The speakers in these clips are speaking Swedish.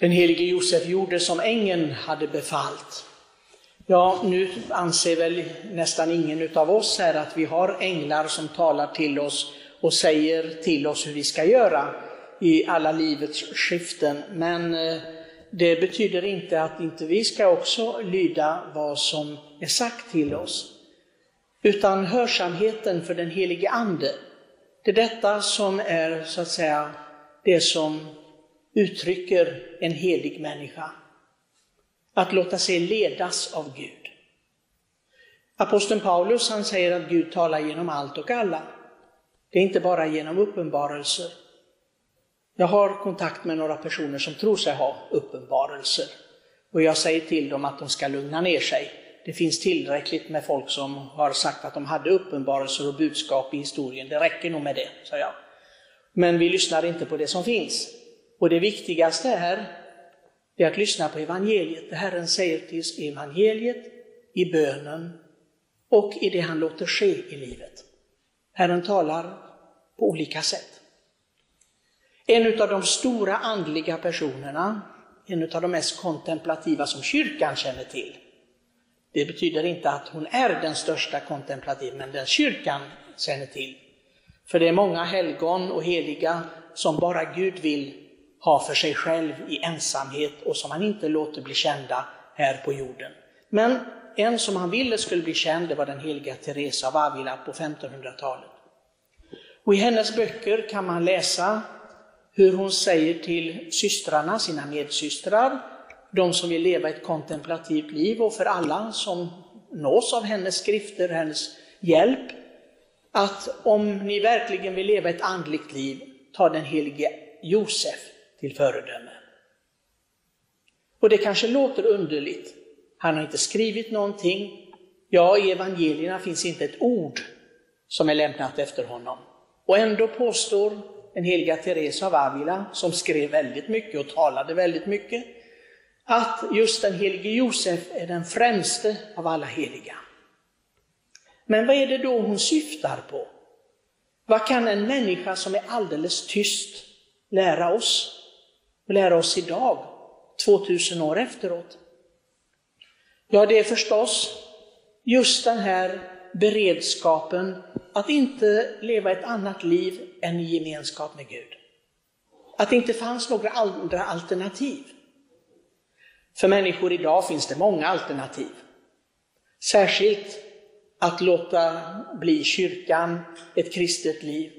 Den helige Josef gjorde som ängeln hade befallt. Ja, nu anser väl nästan ingen av oss här att vi har änglar som talar till oss och säger till oss hur vi ska göra i alla livets skiften. Men eh, det betyder inte att inte vi ska också lyda vad som är sagt till oss. Utan hörsamheten för den helige Ande, det är detta som är så att säga det som uttrycker en helig människa. Att låta sig ledas av Gud. Aposteln Paulus han säger att Gud talar genom allt och alla. Det är inte bara genom uppenbarelser. Jag har kontakt med några personer som tror sig ha uppenbarelser. Och jag säger till dem att de ska lugna ner sig. Det finns tillräckligt med folk som har sagt att de hade uppenbarelser och budskap i historien. Det räcker nog med det, sa jag. Men vi lyssnar inte på det som finns. Och det viktigaste är, är att lyssna på evangeliet. Det Herren säger till evangeliet, i bönen och i det han låter ske i livet. Herren talar på olika sätt. En av de stora andliga personerna, en av de mest kontemplativa som kyrkan känner till. Det betyder inte att hon är den största kontemplativ, men den kyrkan känner till. För det är många helgon och heliga som bara Gud vill ha för sig själv i ensamhet och som han inte låter bli kända här på jorden. Men en som han ville skulle bli känd, det var den heliga Teresa av Avila på 1500-talet. Och i hennes böcker kan man läsa hur hon säger till systrarna, sina medsystrar, de som vill leva ett kontemplativt liv och för alla som nås av hennes skrifter, hennes hjälp, att om ni verkligen vill leva ett andligt liv, ta den helige Josef till föredöme. Och det kanske låter underligt. Han har inte skrivit någonting. Ja, i evangelierna finns inte ett ord som är lämnat efter honom. Och ändå påstår den heliga Teresa av Avila, som skrev väldigt mycket och talade väldigt mycket, att just den helige Josef är den främste av alla heliga. Men vad är det då hon syftar på? Vad kan en människa som är alldeles tyst lära oss? Och lära oss idag, 2000 år efteråt? Ja, det är förstås just den här beredskapen att inte leva ett annat liv än i gemenskap med Gud. Att det inte fanns några andra alternativ. För människor idag finns det många alternativ. Särskilt att låta bli kyrkan ett kristet liv.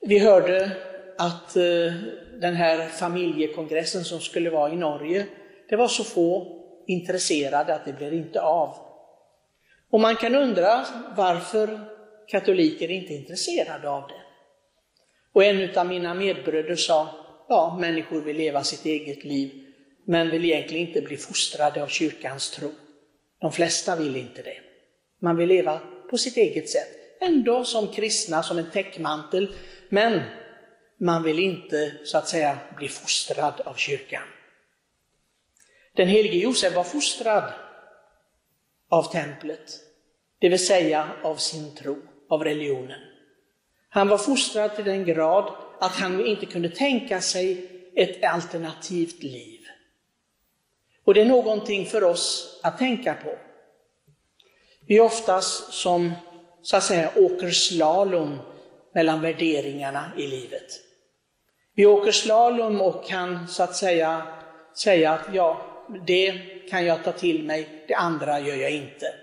Vi hörde att eh, den här familjekongressen som skulle vara i Norge, det var så få intresserade att det blir inte av. Och man kan undra varför katoliker inte är intresserade av det. Och en av mina medbröder sa, ja, människor vill leva sitt eget liv, men vill egentligen inte bli fostrade av kyrkans tro. De flesta vill inte det. Man vill leva på sitt eget sätt. Ändå som kristna, som en täckmantel, men man vill inte så att säga bli fostrad av kyrkan. Den helige Josef var fostrad av templet, det vill säga av sin tro, av religionen. Han var fostrad till den grad att han inte kunde tänka sig ett alternativt liv. Och det är någonting för oss att tänka på. Vi är oftast som, så att säga, åker slalom mellan värderingarna i livet. Vi åker slalom och kan så att säga säga att ja, det kan jag ta till mig, det andra gör jag inte.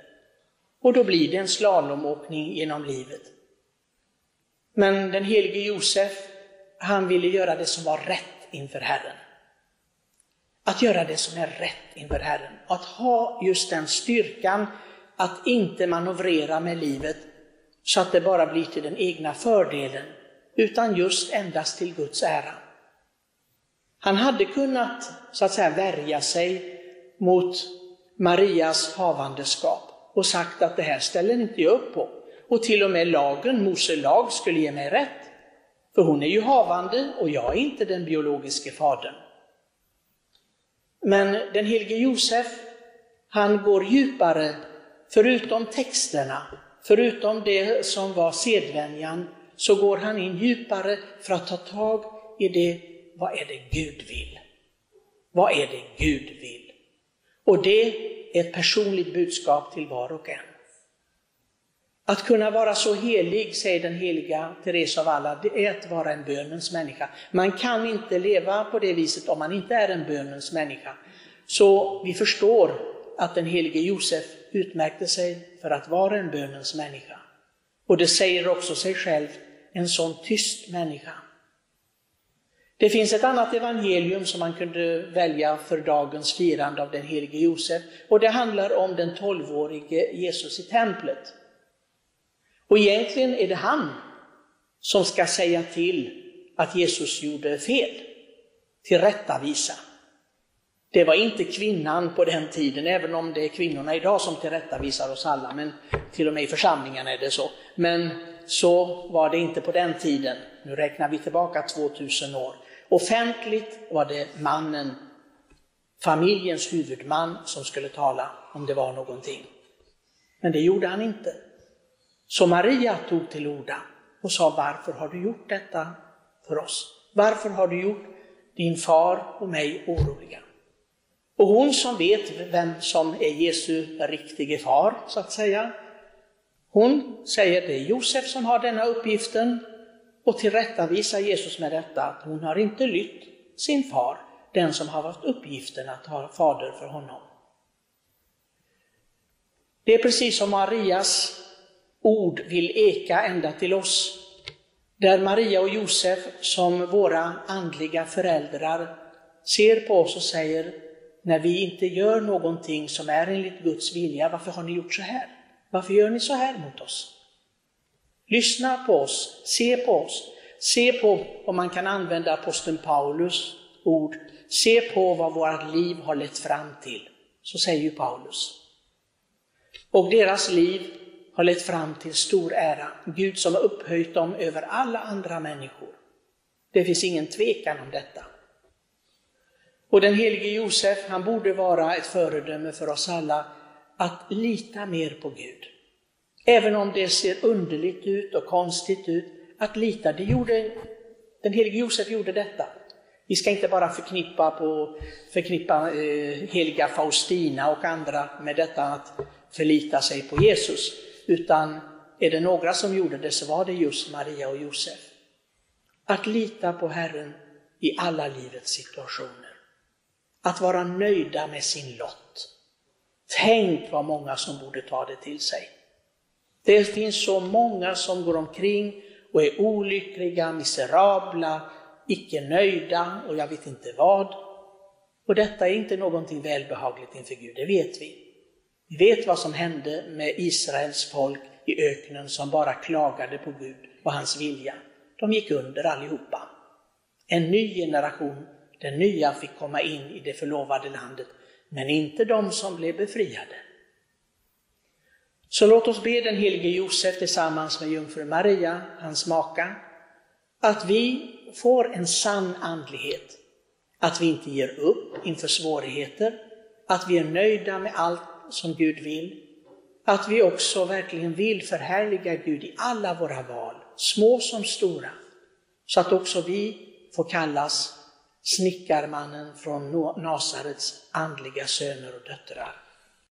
Och då blir det en slalomåkning genom livet. Men den helige Josef, han ville göra det som var rätt inför Herren. Att göra det som är rätt inför Herren. Att ha just den styrkan att inte manövrera med livet så att det bara blir till den egna fördelen, utan just endast till Guds ära. Han hade kunnat så att säga värja sig mot Marias havandeskap och sagt att det här ställer inte jag upp på. Och till och med lagen, Mose lag, skulle ge mig rätt. För hon är ju havande och jag är inte den biologiske fadern. Men den helige Josef, han går djupare, förutom texterna, förutom det som var sedvänjan, så går han in djupare för att ta tag i det vad är det Gud vill? Vad är det Gud vill? Och det är ett personligt budskap till var och en. Att kunna vara så helig, säger den heliga Therese av alla, det är att vara en bönens människa. Man kan inte leva på det viset om man inte är en bönens människa. Så vi förstår att den helige Josef utmärkte sig för att vara en bönens människa. Och det säger också sig själv, en sån tyst människa. Det finns ett annat evangelium som man kunde välja för dagens firande av den helige Josef och det handlar om den tolvårige Jesus i templet. Och egentligen är det han som ska säga till att Jesus gjorde fel, tillrättavisa. Det var inte kvinnan på den tiden, även om det är kvinnorna idag som tillrättavisar oss alla, men till och med i församlingen är det så. Men så var det inte på den tiden. Nu räknar vi tillbaka 2000 år. Offentligt var det mannen, familjens huvudman, som skulle tala om det var någonting. Men det gjorde han inte. Så Maria tog till orda och sa, varför har du gjort detta för oss? Varför har du gjort din far och mig oroliga? Och hon som vet vem som är Jesu riktige far, så att säga, hon säger det är Josef som har denna uppgiften och tillrättavisar Jesus med detta att hon har inte lytt sin far, den som har haft uppgiften att ha fader för honom. Det är precis som Marias ord vill eka ända till oss. Där Maria och Josef som våra andliga föräldrar ser på oss och säger, när vi inte gör någonting som är enligt Guds vilja, varför har ni gjort så här? Varför gör ni så här mot oss? Lyssna på oss, se på oss, se på, om man kan använda aposteln Paulus ord, se på vad vårt liv har lett fram till. Så säger ju Paulus. Och deras liv har lett fram till stor ära. Gud som har upphöjt dem över alla andra människor. Det finns ingen tvekan om detta. Och den helige Josef, han borde vara ett föredöme för oss alla att lita mer på Gud. Även om det ser underligt ut och konstigt ut, att lita, det gjorde, den helige Josef gjorde detta. Vi ska inte bara förknippa, på, förknippa eh, heliga Faustina och andra med detta att förlita sig på Jesus, utan är det några som gjorde det så var det just Maria och Josef. Att lita på Herren i alla livets situationer. Att vara nöjda med sin lott. Tänk vad många som borde ta det till sig. Det finns så många som går omkring och är olyckliga, miserabla, icke nöjda och jag vet inte vad. Och detta är inte någonting välbehagligt inför Gud, det vet vi. Vi vet vad som hände med Israels folk i öknen som bara klagade på Gud och hans vilja. De gick under allihopa. En ny generation, den nya, fick komma in i det förlovade landet, men inte de som blev befriade. Så låt oss be den helige Josef tillsammans med jungfru Maria, hans maka, att vi får en sann andlighet. Att vi inte ger upp inför svårigheter, att vi är nöjda med allt som Gud vill. Att vi också verkligen vill förhärliga Gud i alla våra val, små som stora. Så att också vi får kallas snickarmannen från Nasarets andliga söner och döttrar.